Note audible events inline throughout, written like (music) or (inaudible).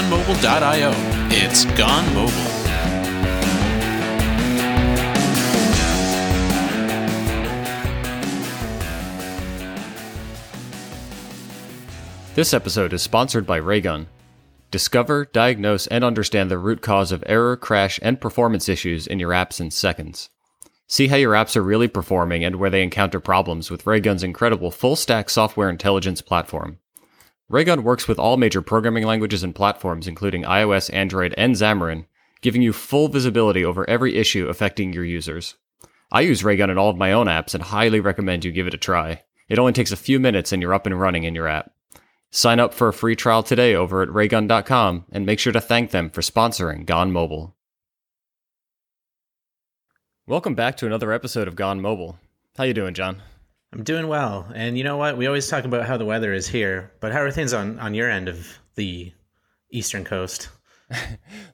gonemobile.io. It's Gone Mobile. This episode is sponsored by Raygun. Discover, diagnose, and understand the root cause of error, crash, and performance issues in your apps in seconds. See how your apps are really performing and where they encounter problems with Raygun's incredible full stack software intelligence platform. Raygun works with all major programming languages and platforms, including iOS, Android, and Xamarin, giving you full visibility over every issue affecting your users. I use Raygun in all of my own apps and highly recommend you give it a try. It only takes a few minutes and you're up and running in your app. Sign up for a free trial today over at raygun.com and make sure to thank them for sponsoring Gone Mobile. Welcome back to another episode of Gone Mobile. How you doing, John? I'm doing well. And you know what? We always talk about how the weather is here, but how are things on, on your end of the eastern coast? (laughs)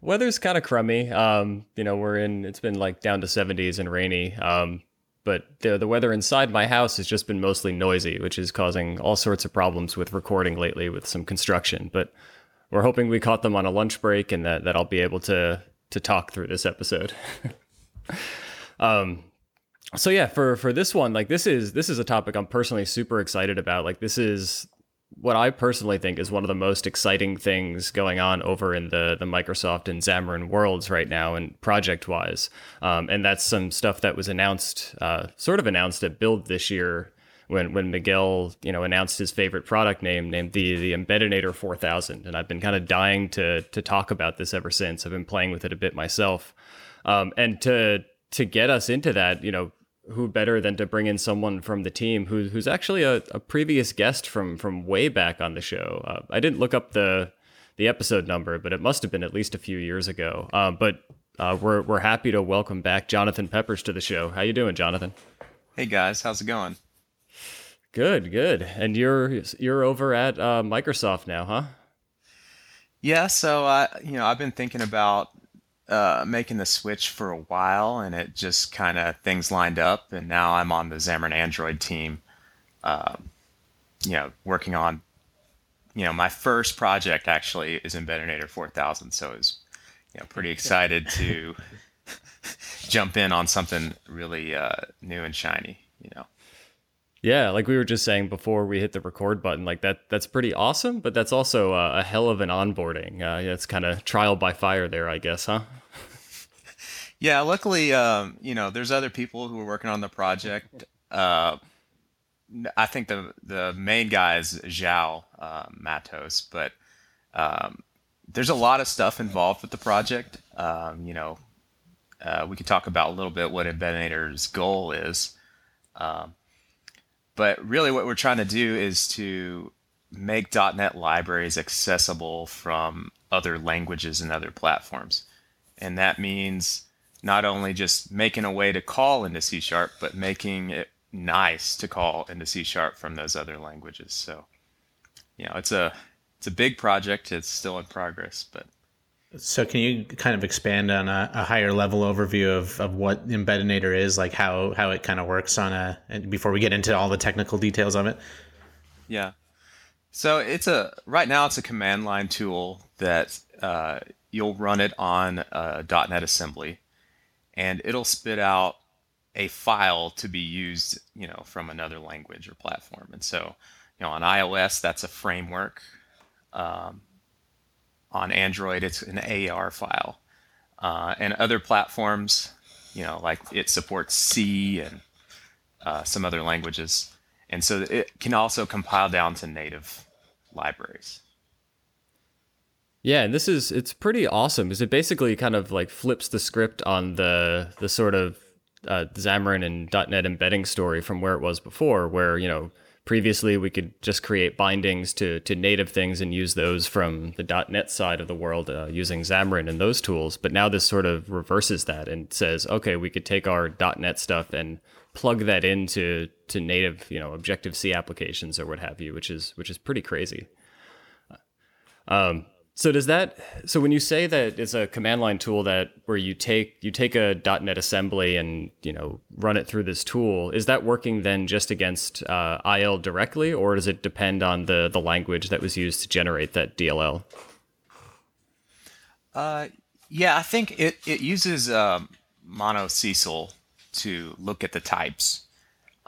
Weather's kind of crummy. Um, you know, we're in, it's been like down to 70s and rainy. Um, but the, the weather inside my house has just been mostly noisy, which is causing all sorts of problems with recording lately with some construction. But we're hoping we caught them on a lunch break and that, that I'll be able to, to talk through this episode. (laughs) um, so yeah, for for this one, like this is this is a topic I'm personally super excited about. Like this is what I personally think is one of the most exciting things going on over in the the Microsoft and Xamarin worlds right now, and project wise. Um, and that's some stuff that was announced, uh, sort of announced at Build this year when when Miguel you know announced his favorite product name named the the Embeddinator 4000, and I've been kind of dying to to talk about this ever since. I've been playing with it a bit myself, um, and to to get us into that, you know, who better than to bring in someone from the team who, who's actually a, a previous guest from from way back on the show. Uh, I didn't look up the the episode number, but it must have been at least a few years ago. Um, but uh, we're we're happy to welcome back Jonathan Peppers to the show. How you doing, Jonathan? Hey guys, how's it going? Good, good. And you're you're over at uh, Microsoft now, huh? Yeah. So I, you know, I've been thinking about uh, making the switch for a while, and it just kind of things lined up, and now I'm on the Xamarin Android team. Um, you know, working on, you know, my first project actually is Embeddinator 4000, so I was, you know, pretty excited to (laughs) jump in on something really uh, new and shiny. You know. Yeah, like we were just saying before we hit the record button, like that that's pretty awesome, but that's also a, a hell of an onboarding. Uh, yeah, it's kind of trial by fire there, I guess, huh? (laughs) yeah, luckily, um, you know, there's other people who are working on the project. Uh, I think the the main guy is João uh, Matos, but um, there's a lot of stuff involved with the project. Um, you know, uh, we could talk about a little bit what Embeddinator's goal is. Um, but really, what we're trying to do is to make .NET libraries accessible from other languages and other platforms. And that means not only just making a way to call into C Sharp, but making it nice to call into C Sharp from those other languages. So, you know, it's a it's a big project. It's still in progress, but so can you kind of expand on a, a, higher level overview of, of what Embeddinator is, like how, how it kind of works on a, before we get into all the technical details of it? Yeah. So it's a, right now it's a command line tool that uh, you'll run it on a .NET assembly and it'll spit out a file to be used, you know, from another language or platform. And so, you know, on iOS, that's a framework. Um, on Android, it's an AR file. Uh, and other platforms, you know, like it supports C and uh, some other languages. And so it can also compile down to native libraries. Yeah, and this is it's pretty awesome because it basically kind of like flips the script on the the sort of uh, Xamarin and .NET embedding story from where it was before, where you know previously we could just create bindings to, to native things and use those from the .NET side of the world uh, using Xamarin and those tools. But now this sort of reverses that and says, okay, we could take our .NET stuff and plug that into to native, you know, Objective C applications or what have you, which is which is pretty crazy. Um, so does that so when you say that it's a command line tool that where you take you take a .NET assembly and you know run it through this tool, is that working then just against uh, IL directly, or does it depend on the the language that was used to generate that DLL? Uh, yeah, I think it it uses um, Mono Cecil to look at the types.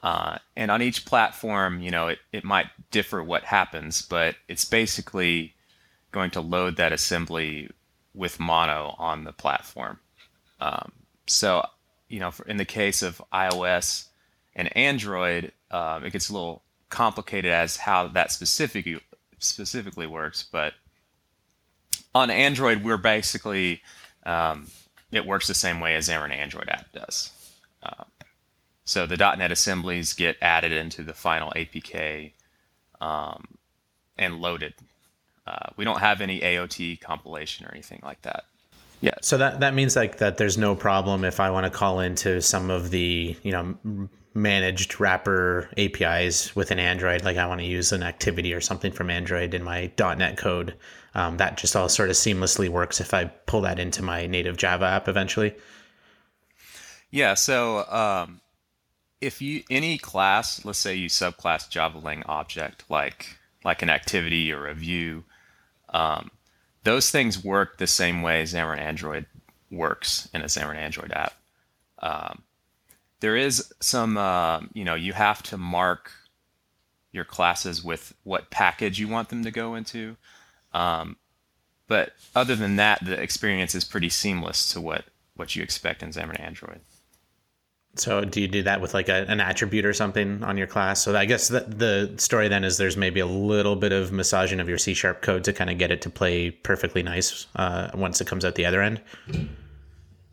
Uh, and on each platform, you know, it, it might differ what happens, but it's basically going to load that assembly with mono on the platform. Um, so, you know, in the case of iOS and Android, um, it gets a little complicated as how that specifically specifically works. But on Android, we're basically um, it works the same way as Xamarin Android app does. Uh, so the .NET assemblies get added into the final APK um, and loaded. Uh, we don't have any AOT compilation or anything like that. Yeah. So that that means like that there's no problem if I want to call into some of the you know managed wrapper APIs within Android. Like I want to use an activity or something from Android in my .NET code. Um, that just all sort of seamlessly works if I pull that into my native Java app eventually. Yeah. So um, if you any class, let's say you subclass JavaLang object like like an activity or a view, um, those things work the same way Xamarin Android works in a Xamarin Android app. Um, there is some, uh, you know, you have to mark your classes with what package you want them to go into. Um, but other than that, the experience is pretty seamless to what, what you expect in Xamarin Android. So do you do that with like a, an attribute or something on your class? So I guess the, the story then is there's maybe a little bit of massaging of your C sharp code to kind of get it to play perfectly nice uh, once it comes out the other end.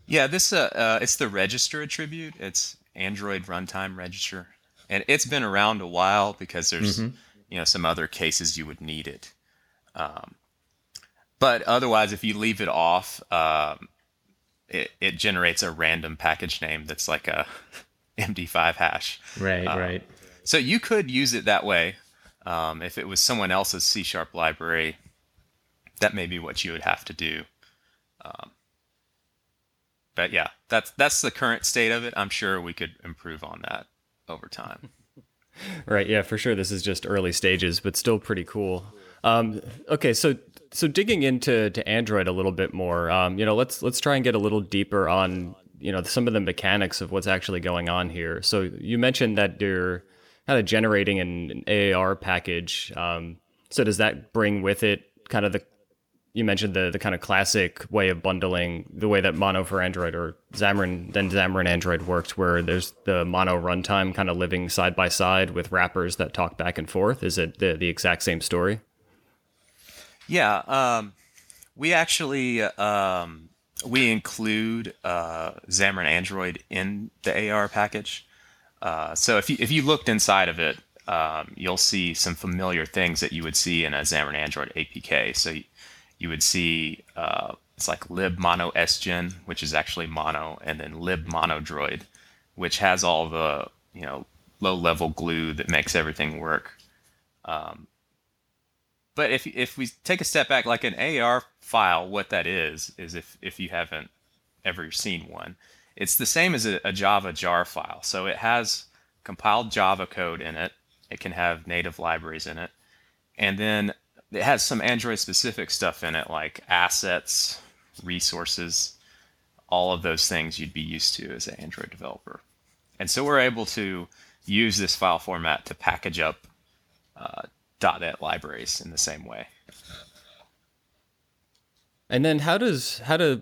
Yeah, this uh, uh, it's the register attribute. It's Android runtime register, and it's been around a while because there's mm-hmm. you know some other cases you would need it. Um, but otherwise, if you leave it off, um, it, it generates a random package name that's like a (laughs) MD5 hash. Right, um, right. So you could use it that way. Um, if it was someone else's C sharp library, that may be what you would have to do. Um, but yeah, that's that's the current state of it. I'm sure we could improve on that over time. (laughs) right. Yeah, for sure. This is just early stages, but still pretty cool. Um, okay, so so digging into to Android a little bit more, um, you know, let's let's try and get a little deeper on you know some of the mechanics of what's actually going on here. So you mentioned that you're kind of generating an, an AAR package. Um, so does that bring with it kind of the you mentioned the the kind of classic way of bundling the way that Mono for Android or Xamarin then Xamarin Android works, where there's the Mono runtime kind of living side by side with wrappers that talk back and forth. Is it the the exact same story? Yeah, um, we actually um, we include uh, Xamarin Android in the AR package. Uh, so if you if you looked inside of it, um, you'll see some familiar things that you would see in a Xamarin Android APK. So you, you would see uh, it's like lib mono sgen, which is actually mono, and then lib mono droid, which has all the you know low level glue that makes everything work. Um, but if if we take a step back, like an AR file, what that is is if if you haven't ever seen one, it's the same as a, a Java jar file. So it has compiled Java code in it. It can have native libraries in it, and then it has some Android specific stuff in it, like assets, resources, all of those things you'd be used to as an Android developer. And so we're able to use this file format to package up uh, .NET libraries in the same way. And then how does how do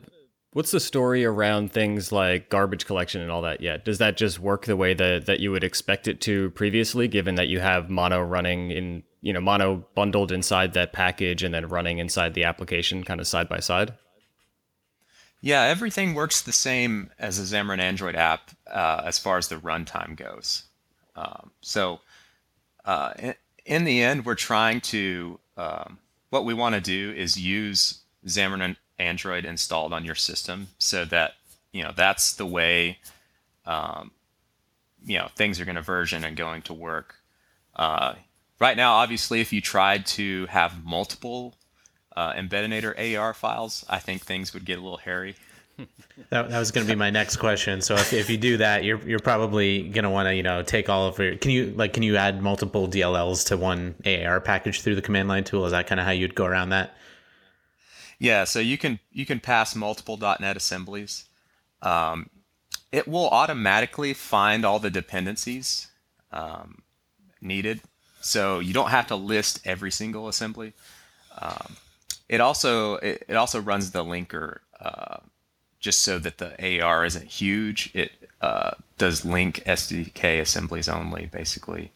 what's the story around things like garbage collection and all that yet? Does that just work the way that, that you would expect it to previously, given that you have mono running in you know mono bundled inside that package and then running inside the application kind of side by side? Yeah, everything works the same as a Xamarin Android app uh, as far as the runtime goes. Um, so uh, in the end, we're trying to, um, what we want to do is use Xamarin Android installed on your system so that, you know, that's the way, um, you know, things are going to version and going to work. Uh, right now, obviously, if you tried to have multiple uh, Embeddinator AR files, I think things would get a little hairy. That, that was going to be my next question. So if, if you do that, you're you're probably going to want to you know take all of your. Can you like can you add multiple DLLs to one AAR package through the command line tool? Is that kind of how you'd go around that? Yeah, so you can you can pass multiple .NET assemblies. Um, it will automatically find all the dependencies um, needed, so you don't have to list every single assembly. Um, it also it, it also runs the linker uh, just so that the AR isn't huge. It uh, does link SDK assemblies only, basically.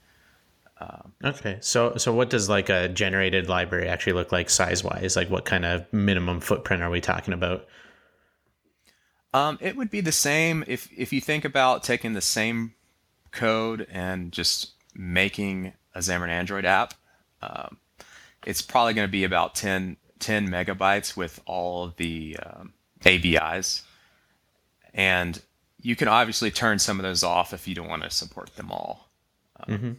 Okay, so so what does like a generated library actually look like size wise? Like what kind of minimum footprint are we talking about? Um, it would be the same if if you think about taking the same code and just making a Xamarin Android app. Um, it's probably going to be about 10, 10 megabytes with all the um, ABIs, and you can obviously turn some of those off if you don't want to support them all. Um,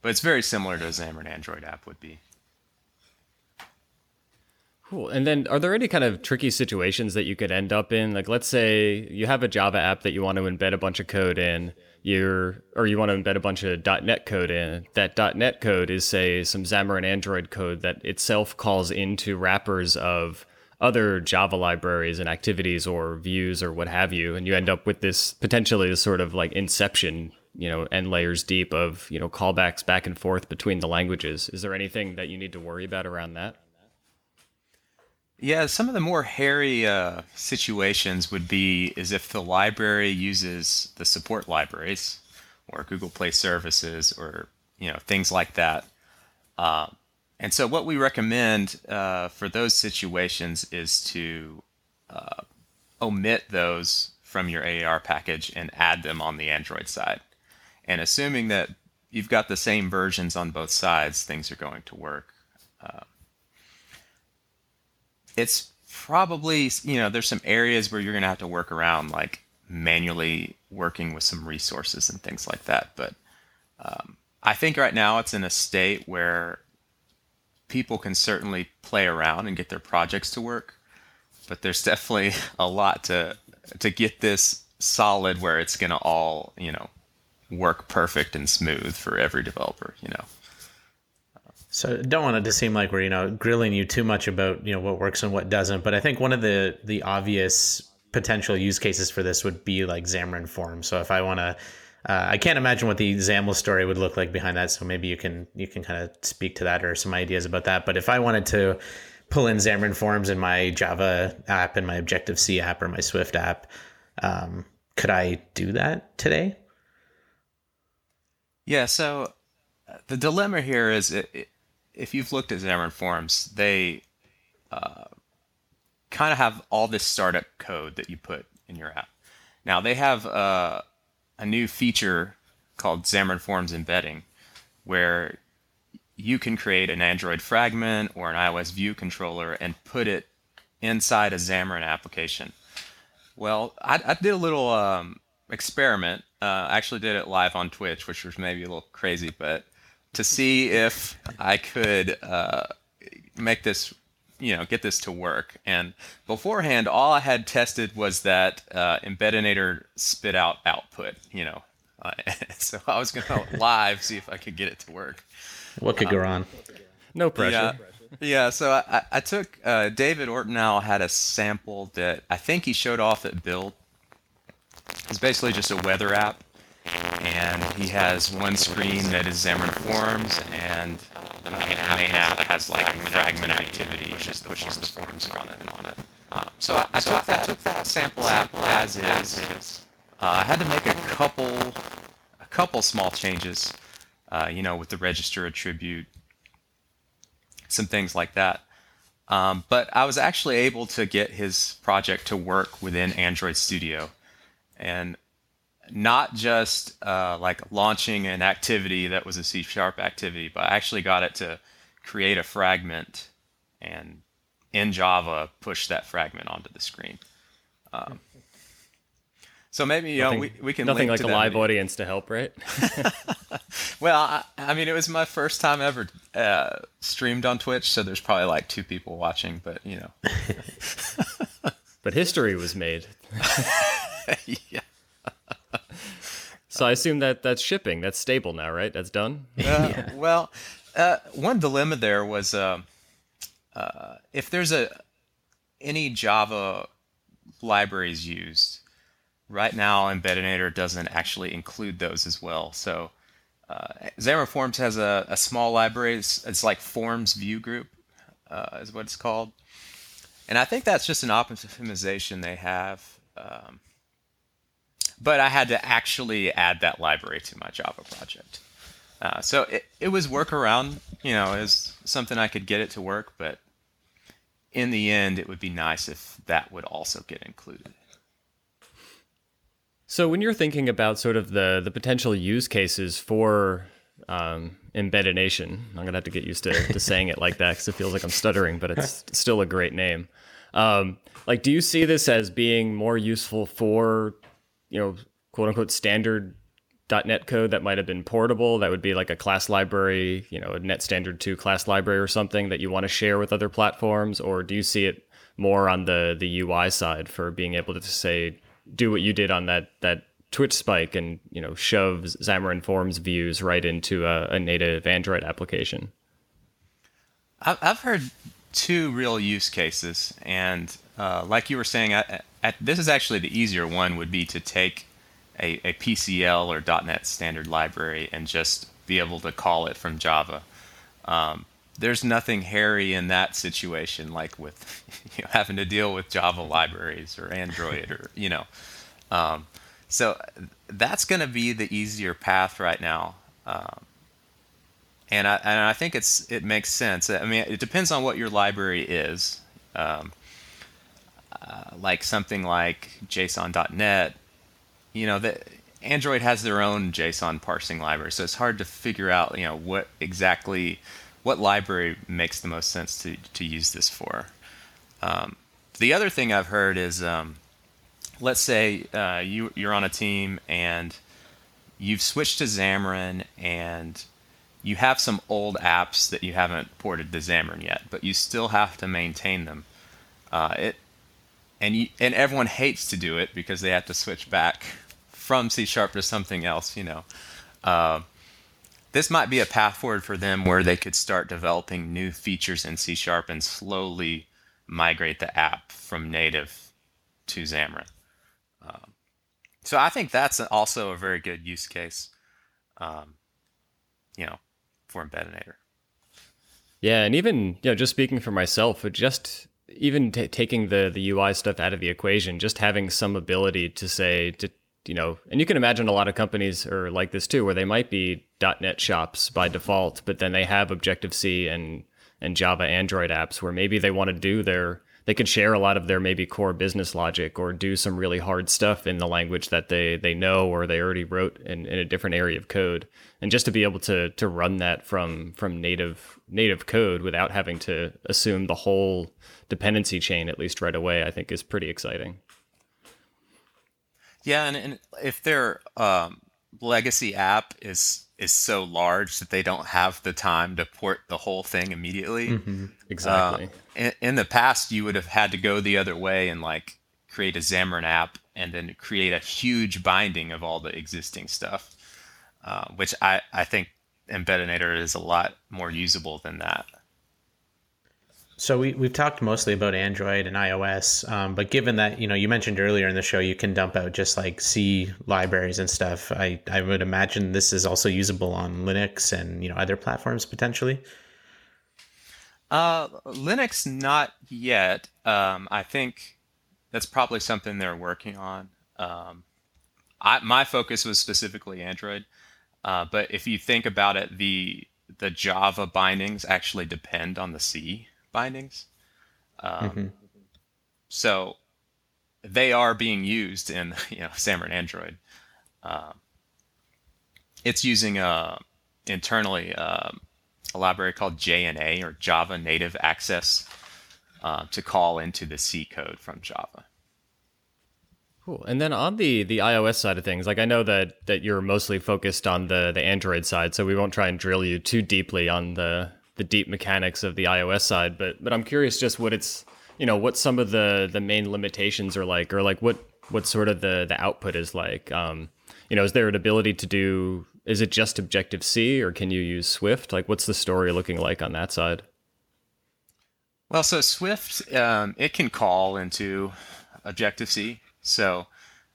But it's very similar to a Xamarin Android app would be. Cool. And then are there any kind of tricky situations that you could end up in? Like let's say you have a Java app that you want to embed a bunch of code in, you're or you want to embed a bunch of .NET code in. That .NET code is say some Xamarin Android code that itself calls into wrappers of other Java libraries and activities or views or what have you, and you end up with this potentially this sort of like inception, you know, and layers deep of, you know, callbacks back and forth between the languages. Is there anything that you need to worry about around that? Yeah, some of the more hairy uh, situations would be is if the library uses the support libraries or Google Play services or you know things like that. Um, and so what we recommend uh, for those situations is to uh, omit those from your AAR package and add them on the Android side. And assuming that you've got the same versions on both sides, things are going to work it's probably you know there's some areas where you're going to have to work around like manually working with some resources and things like that but um, i think right now it's in a state where people can certainly play around and get their projects to work but there's (laughs) definitely a lot to to get this solid where it's going to all you know work perfect and smooth for every developer you know So don't want it to seem like we're you know grilling you too much about you know what works and what doesn't, but I think one of the the obvious potential use cases for this would be like Xamarin Forms. So if I want to, uh, I can't imagine what the XAML story would look like behind that. So maybe you can you can kind of speak to that or some ideas about that. But if I wanted to pull in Xamarin Forms in my Java app and my Objective C app or my Swift app, um, could I do that today? Yeah, so uh, the dilemma here is if you've looked at Xamarin Forms, they uh, kind of have all this startup code that you put in your app. Now they have uh, a new feature called Xamarin Forms embedding, where you can create an Android fragment or an iOS view controller and put it inside a Xamarin application. Well, I, I did a little um, experiment. Uh, I actually did it live on Twitch, which was maybe a little crazy, but to see if I could uh, make this, you know, get this to work. And beforehand, all I had tested was that uh, Embeddinator spit out output, you know. Uh, (laughs) so I was going (laughs) to live see if I could get it to work. What could go wrong? No pressure. Yeah. Yeah, so I, I took uh, David Ortinau had a sample that I think he showed off at Build. It's basically just a weather app, and he has one screen that is Xamarin Forms, and the main app, has like fragment activity, which the pushes the forms on it. On it. Um, so I, I took that took that sample app as is. Uh, I had to make a couple a couple small changes, uh, you know, with the register attribute, some things like that. Um, but I was actually able to get his project to work within Android Studio, and not just uh, like launching an activity that was a C sharp activity, but I actually got it to create a fragment and in Java push that fragment onto the screen. Um, so maybe you Nothing- know we, we can Nothing like a live video. audience to help, right? (laughs) (laughs) Well, I, I mean, it was my first time ever uh, streamed on Twitch, so there's probably like two people watching, but you know, (laughs) but history was made. yeah. So I assume that that's shipping. That's stable now, right? That's done. Uh, (laughs) Well, uh, one dilemma there was uh, uh, if there's a any Java libraries used, right now Embeddinator doesn't actually include those as well. So uh, Xamarin Forms has a, a small library. It's, it's like Forms View Group uh, is what it's called. And I think that's just an optimization they have. Um, but I had to actually add that library to my Java project. Uh, so it, it was workaround, you know, is something I could get it to work, but in the end, it would be nice if that would also get included. So when you're thinking about sort of the the potential use cases for um, Embeddination, I'm gonna have to get used to, to saying it like that because it feels like I'm stuttering, but it's (laughs) still a great name. Um, like, do you see this as being more useful for, you know, quote unquote standard .NET code that might have been portable? That would be like a class library, you know, a Net Standard Two class library or something that you want to share with other platforms, or do you see it more on the the UI side for being able to say do what you did on that that Twitch spike and you know shove Xamarin Forms views right into a, a native Android application? I've heard two real use cases, and uh, like you were saying, at, at, this is actually the easier one. Would be to take a, a PCL or .NET standard library and just be able to call it from Java. Um, there's nothing hairy in that situation, like with (laughs) you know, having to deal with Java libraries or Android or you know. Um, so that's going to be the easier path right now. Um, and I and I think it's it makes sense. I mean, it depends on what your library is. Um, uh, like something like JSON.NET, you know, that Android has their own JSON parsing library, so it's hard to figure out, you know, what exactly what library makes the most sense to to use this for. Um, the other thing I've heard is, um, let's say uh, you you're on a team and you've switched to Xamarin and you have some old apps that you haven't ported to Xamarin yet, but you still have to maintain them. Uh, it and you, and everyone hates to do it because they have to switch back from C sharp to something else. You know, uh, this might be a path forward for them where they could start developing new features in C sharp and slowly migrate the app from native to Xamarin. Um, so I think that's also a very good use case. Um, you know, for Embeddinator. Yeah, and even you know, just speaking for myself, it just even t- taking the the UI stuff out of the equation, just having some ability to say to you know, and you can imagine a lot of companies are like this too, where they might be .NET shops by default, but then they have Objective C and and Java Android apps where maybe they want to do their they could share a lot of their maybe core business logic or do some really hard stuff in the language that they they know or they already wrote in, in a different area of code. And just to be able to to run that from from native native code without having to assume the whole dependency chain at least right away i think is pretty exciting. Yeah and, and if their um, legacy app is is so large that they don't have the time to port the whole thing immediately. Mm-hmm. Exactly. Uh, in, in, the past, you would have had to go the other way and like create a Xamarin app and then create a huge binding of all the existing stuff, uh, which I, I think Embeddinator is a lot more usable than that. So we we've talked mostly about Android and iOS, um, but given that you know you mentioned earlier in the show you can dump out just like C libraries and stuff, I I would imagine this is also usable on Linux and you know other platforms potentially. Uh, Linux not yet. Um, I think that's probably something they're working on. Um, I, my focus was specifically Android, uh, but if you think about it, the the Java bindings actually depend on the C bindings. Um, mm-hmm. So they are being used in (laughs) you know Xamarin Android. Uh, it's using a uh, internally uh, a library called JNA or Java Native Access uh, to call into the C code from Java. Cool. And then on the the iOS side of things, like I know that that you're mostly focused on the the Android side, so we won't try and drill you too deeply on the the deep mechanics of the iOS side, but but I'm curious just what it's you know what some of the the main limitations are like, or like what what sort of the the output is like. Um, you know, is there an ability to do? Is it just Objective C, or can you use Swift? Like, what's the story looking like on that side? Well, so Swift, um, it can call into Objective C. So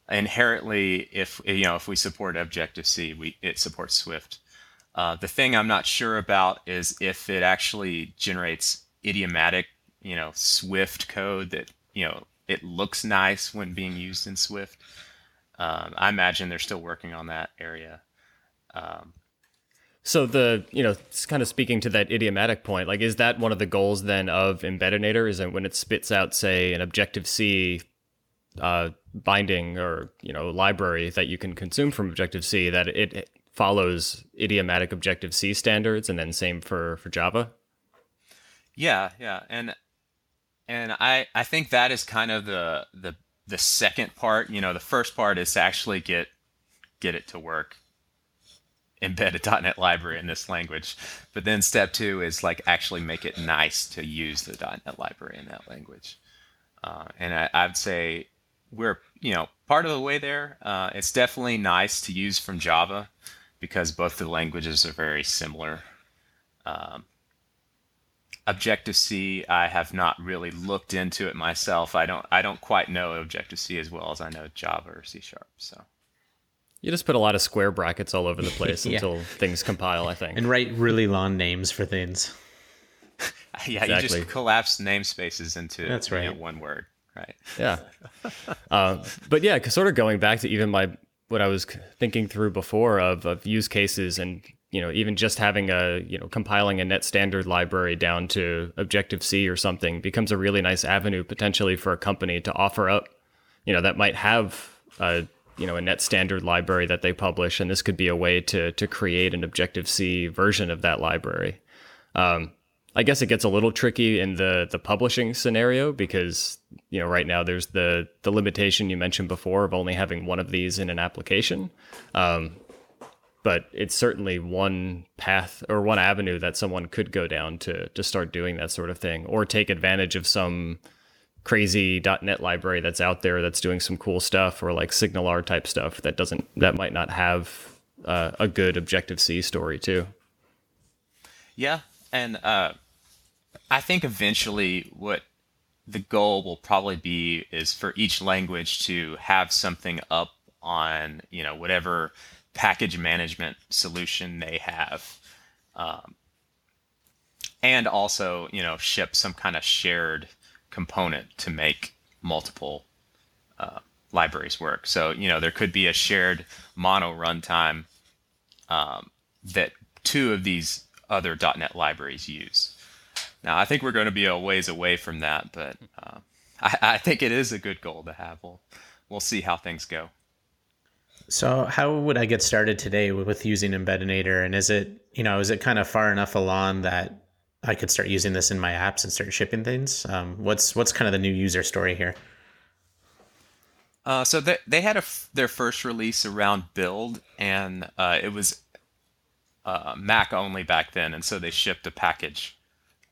inherently, if you know if we support Objective C, we it supports Swift. Uh, the thing I'm not sure about is if it actually generates idiomatic, you know, Swift code that you know it looks nice when being used in Swift. Um, I imagine they're still working on that area. Um, so the you know kind of speaking to that idiomatic point. Like, is that one of the goals then of Embeddinator? Is that when it spits out, say, an Objective C uh, binding or you know library that you can consume from Objective C, that it follows idiomatic Objective C standards, and then same for for Java? Yeah, yeah, and and I I think that is kind of the the the second part. You know, the first part is to actually get get it to work embed a .NET library in this language. But then step two is like actually make it nice to use the .NET library in that language. Uh, and I, I'd say we're you know part of the way there. Uh, it's definitely nice to use from Java because both the languages are very similar. Um, Objective C, I have not really looked into it myself. I don't I don't quite know Objective C as well as I know Java or C Sharp. So you just put a lot of square brackets all over the (laughs) place yeah. until things compile. I think and write really long names for things. (laughs) yeah, exactly. you just collapse namespaces into That's right. You know, one word, right? Yeah. (laughs) uh, but yeah, sort of going back to even my what I was thinking through before of, of use cases and you know even just having a you know compiling a net standard library down to objective c or something becomes a really nice avenue potentially for a company to offer up you know that might have a you know a net standard library that they publish. And this could be a way to to create an objective c version of that library. Um, i guess it gets a little tricky in the the publishing scenario because you know right now there's the the limitation you mentioned before of only having one of these in an application um, but it's certainly one path or one avenue that someone could go down to to start doing that sort of thing or take advantage of some crazy .NET library that's out there that's doing some cool stuff or like SignalR type stuff that doesn't that might not have uh, a good Objective C story too. Yeah, and uh, I think eventually what the goal will probably be is for each language to have something up on you know whatever package management solution they have. Um, and also, you know, ship some kind of shared component to make multiple uh, libraries work. So, you know, there could be a shared mono runtime um, that two of these other .NET libraries use. Now, I think we're going to be a ways away from that, but uh, I, I, think it is a good goal to have. We'll, we'll see how things go. So how would I get started today with using Embeddinator? And is it, you know, is it kind of far enough along that I could start using this in my apps and start shipping things? Um, what's what's kind of the new user story here? Uh, so they, they had a, their first release around build, and uh, it was uh, Mac only back then, and so they shipped a package,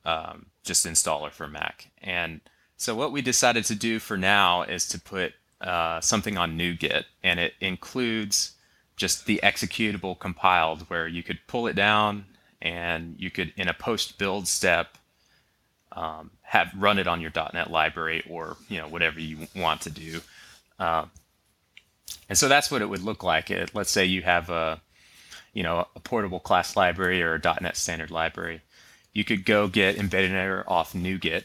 um, just installer for Mac. And so what we decided to do for now is to put uh, something on NuGet, and it includes just the executable compiled, where you could pull it down and you could, in a post build step, um, have run it on your .NET library or you know whatever you want to do. Uh, and so that's what it would look like. It, let's say you have a you know a portable class library or a .NET standard library. You could go get Embeddinator off NuGet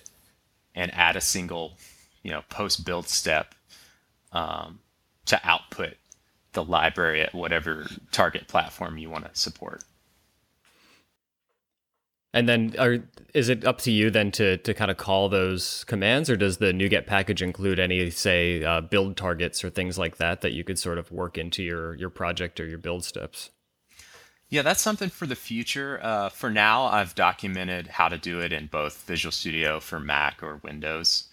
and add a single you know post build step um, to output the library at whatever target platform you want to support. And then, are, is it up to you then to to kind of call those commands, or does the NuGet package include any, say, uh, build targets or things like that that you could sort of work into your your project or your build steps? Yeah, that's something for the future. Uh, for now, I've documented how to do it in both Visual Studio for Mac or Windows,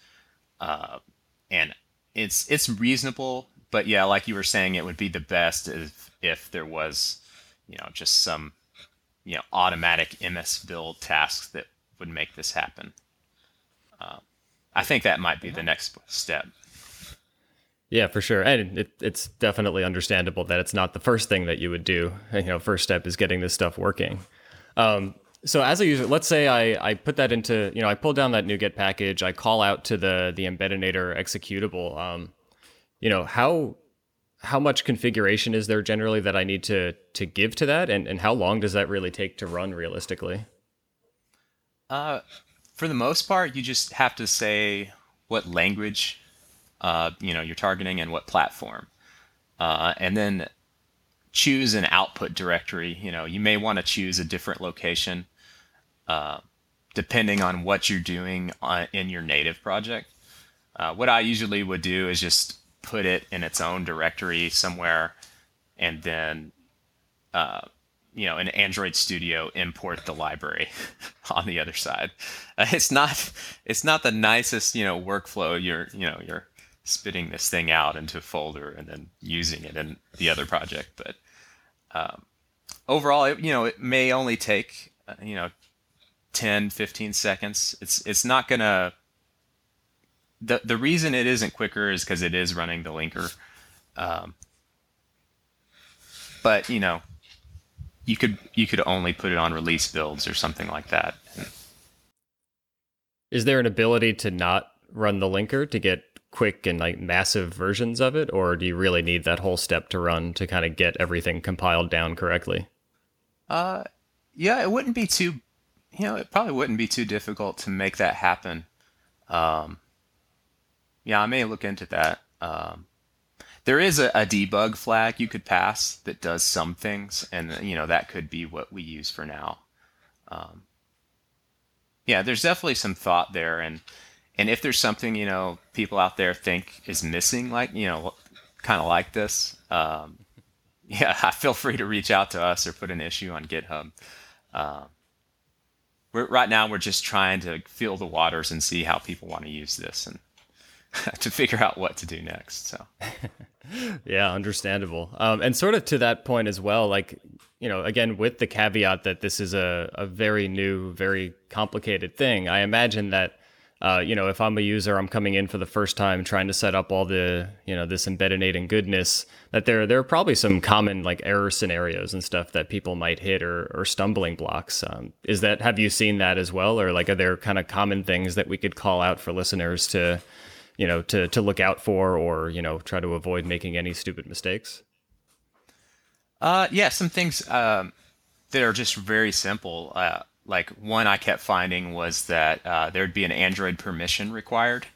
uh, and it's it's reasonable, but yeah, like you were saying, it would be the best if if there was, you know, just some, you know, automatic MS build tasks that would make this happen. Uh, I think that might be the next step. Yeah, for sure, and it, it's definitely understandable that it's not the first thing that you would do. You know, first step is getting this stuff working. Um, So as a user, let's say I, I put that into, you know, I pull down that NuGet package, I call out to the the Embeddinator executable. Um, you know, how how much configuration is there generally that I need to to give to that, and and how long does that really take to run realistically? Uh, for the most part, you just have to say what language, uh, you know, you're targeting and what platform, uh, and then choose an output directory. You know, you may want to choose a different location uh, depending on what you're doing on, in your native project. Uh, what I usually would do is just put it in its own directory somewhere, and then, uh, you know, in Android Studio, import the library (laughs) on the other side. Uh, it's not it's not the nicest you know workflow. You're you know you're spitting this thing out into a folder and then using it in the other project, but um, overall, it, you know, it may only take uh, you know 10, 15 seconds. It's it's not gonna. The the reason it isn't quicker is because it is running the linker. Um, but you know, you could you could only put it on release builds or something like that. Is there an ability to not run the linker to get quick and like massive versions of it, or do you really need that whole step to run to kind of get everything compiled down correctly? Uh, yeah, it wouldn't be too you know, it probably wouldn't be too difficult to make that happen. Um, yeah, I may look into that. Um, there is a, a, debug flag you could pass that does some things, and you know that could be what we use for now. Um, yeah, there's definitely some thought there, and and if there's something you know people out there think is missing, like you know, kind of like this, um, (laughs) yeah, (laughs) feel free to reach out to us or put an issue on GitHub. Um, we're, right now we're just trying to feel the waters and see how people want to use this and (laughs) to figure out what to do next. So, yeah, understandable. Um, and sort of to that point as well, like, you know, again, with the caveat that this is a, a very new, very complicated thing, I imagine that uh, you know, if I'm a user, I'm coming in for the first time trying to set up all the, you know, this embedded and goodness, that there there are probably some common like error scenarios and stuff that people might hit or, or stumbling blocks. Um, is that have you seen that as well, or like are there kind of common things that we could call out for listeners to, you know, to to look out for, or you know, try to avoid making any stupid mistakes? Uh, yeah, some things um, that are just very simple. Uh, like one I kept finding was that uh, there'd be an Android permission required.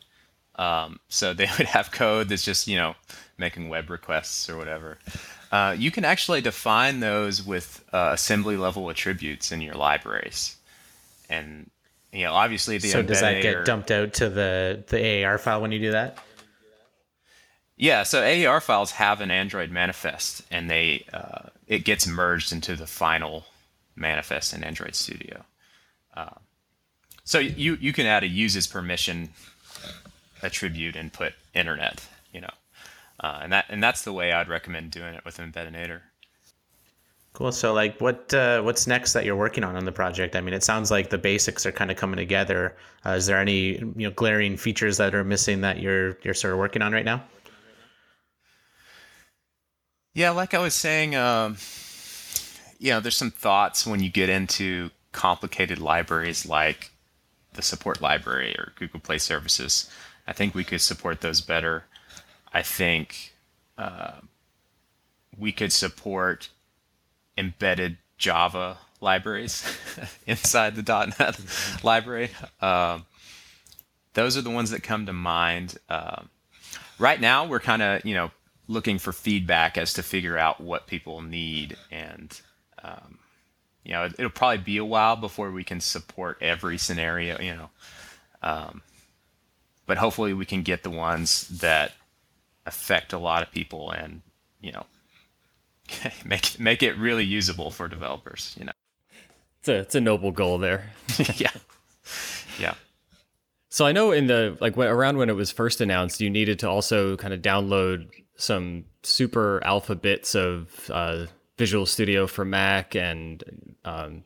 Um, so (laughs) they would have code that's just you know making web requests or whatever. Uh, you can actually define those with uh, assembly level attributes in your libraries, and you know obviously the so does that get dumped out to the the AAR file when you do that? Yeah, so AAR files have an Android manifest, and they uh, it gets merged into the final manifest in Android Studio. Uh, so you you can add a uses permission attribute and put internet, you know, uh, and that and that's the way I'd recommend doing it with Embeddinator. Cool. So, like, what uh, what's next that you're working on on the project? I mean, it sounds like the basics are kind of coming together. Uh, is there any you know glaring features that are missing that you're you're sort of working on right now? Yeah, like I was saying, um, you know, there's some thoughts when you get into complicated libraries like the support library or Google Play services. I think we could support those better. I think uh, we could support embedded Java libraries (laughs) inside the .NET library. Um, those are the ones that come to mind. Uh, right now, we're kind of you know looking for feedback as to figure out what people need and um, you know, it, will probably be a while before we can support every scenario, you know. Um, but hopefully we can get the ones that affect a lot of people and, you know, (laughs) make make it really usable for developers, you know. It's a it's a noble goal there. (laughs) yeah. Yeah. So I know in the like around when it was first announced, you needed to also kind of download some super alpha bits of uh, Visual Studio for Mac and um,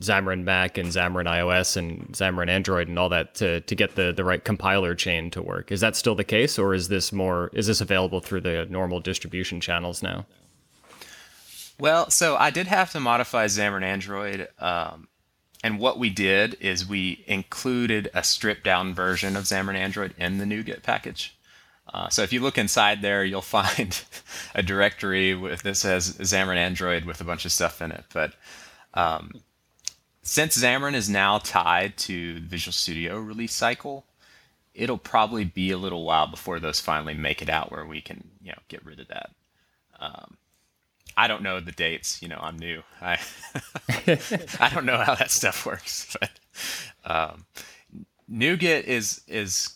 Xamarin Mac and Xamarin iOS and Xamarin Android and all that to to get the the right compiler chain to work. Is that still the case, or is this more is this available through the normal distribution channels now? Well, so I did have to modify Xamarin Android, um, and what we did is we included a stripped down version of Xamarin Android in the NuGet package. Uh, so if you look inside there, you'll (laughs) find a directory with this says Xamarin Android with a bunch of stuff in it. But um, since Xamarin is now tied to Visual Studio release cycle, it'll probably be a little while before those finally make it out where we can you know get rid of that. Um, I don't know the dates. You know, I'm new. I (laughs) I don't know how that stuff works. (laughs) But um, NuGet is is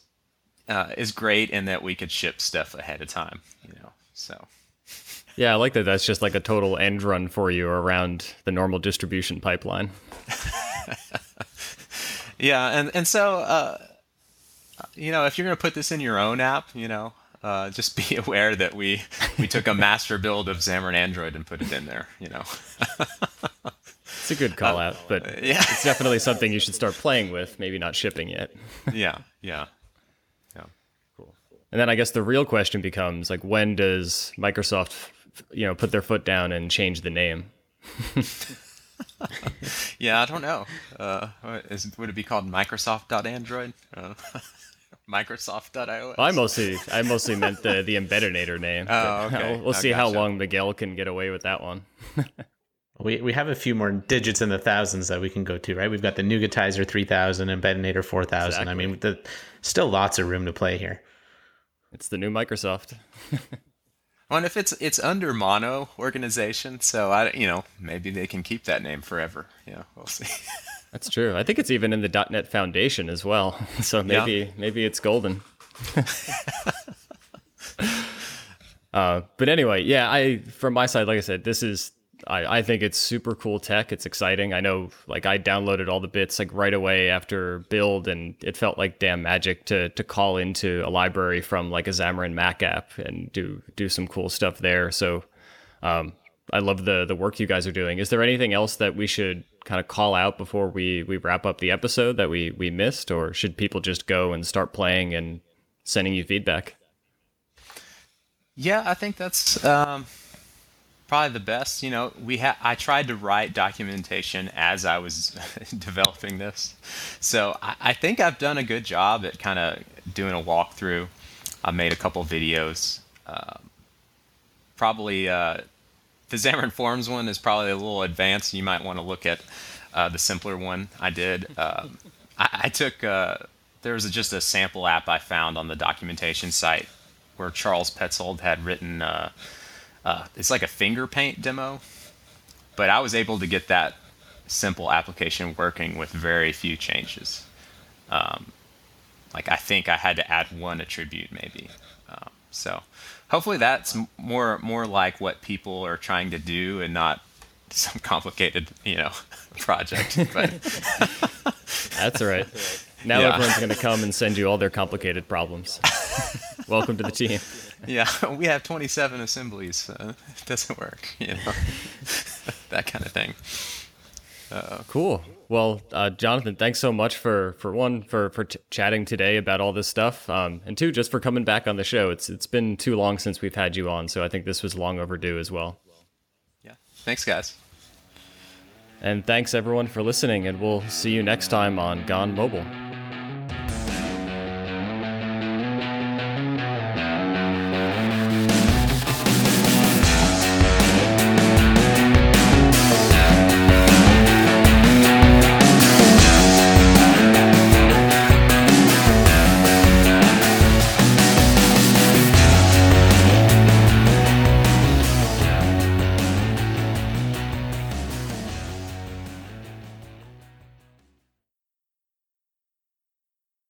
uh, is great in that we could ship stuff ahead of time. You know, so. (laughs) Yeah, I like that. That's just like a total end run for you around the normal distribution pipeline. (laughs) yeah, and and so uh, you know, if you're going to put this in your own app, you know, uh, just (laughs) be aware that we we took a master build of Xamarin Android and put it in there. You know. it's a good call out, but uh, yeah. it's definitely something you should start playing with. Maybe not shipping yet. yeah, yeah, yeah. Cool. And then I guess the real question becomes like, when does Microsoft, you know, put their foot down and change the name? (laughs) yeah, I don't know. Uh, is, would it be called Microsoft.Android? Uh, (laughs) Microsoft.ios. I mostly I mostly meant the the Embeddinator name. Oh, okay. We'll, we'll see how long Miguel can get away with that one. (laughs) we we have a few more digits in the thousands that we can go to, right? We've got the NuGetizer 3000 and Embeddinator 4000. Exactly. I mean, the, still lots of room to play here. It's the new Microsoft. (laughs) well, and if it's it's under mono organization, so I you know maybe they can keep that name forever. Yeah, we'll see. (laughs) That's true. I think it's even in the .NET Foundation as well. (laughs) So maybe yeah. maybe it's golden. uh, but anyway, yeah. I from my side, like I said, this is I, I think it's super cool tech. It's exciting. I know, like I downloaded all the bits like right away after build, and it felt like damn magic to to call into a library from like a Xamarin Mac app and do do some cool stuff there. So um, I love the the work you guys are doing. Is there anything else that we should kind of call out before we we wrap up the episode that we we missed, or should people just go and start playing and sending you feedback? Yeah, I think that's um, probably the best. You know, we ha- I tried to write documentation as I was (laughs) developing this, so I, I think I've done a good job at kind of doing a walkthrough. I made a couple videos. Uh, probably uh, the Xamarin Forms one is probably a little advanced. You might want to look at uh, the simpler one I did. Uh, I, I, took uh, there was just a sample app I found on the documentation site where Charles Petzold had written. Uh, it's like a finger paint demo, but I was able to get that simple application working with very few changes. Um, like I think I had to add one attribute maybe. Um, so hopefully that's more more like what people are trying to do and not (laughs) some complicated you know (laughs) project but (laughs) that's right now yeah. everyone's going to come and send you all their complicated problems welcome to the team (laughs) yeah we have 27 assemblies uh, it doesn't work you know (laughs) that kind of thing uh, cool well, uh, Jonathan, thanks so much for for one for for t- chatting today about all this stuff, um, and two just for coming back on the show. It's it's been too long since we've had you on, so I think this was long overdue as well. Yeah, thanks, guys. And thanks everyone for listening, and we'll see you next time on Gone Mobile.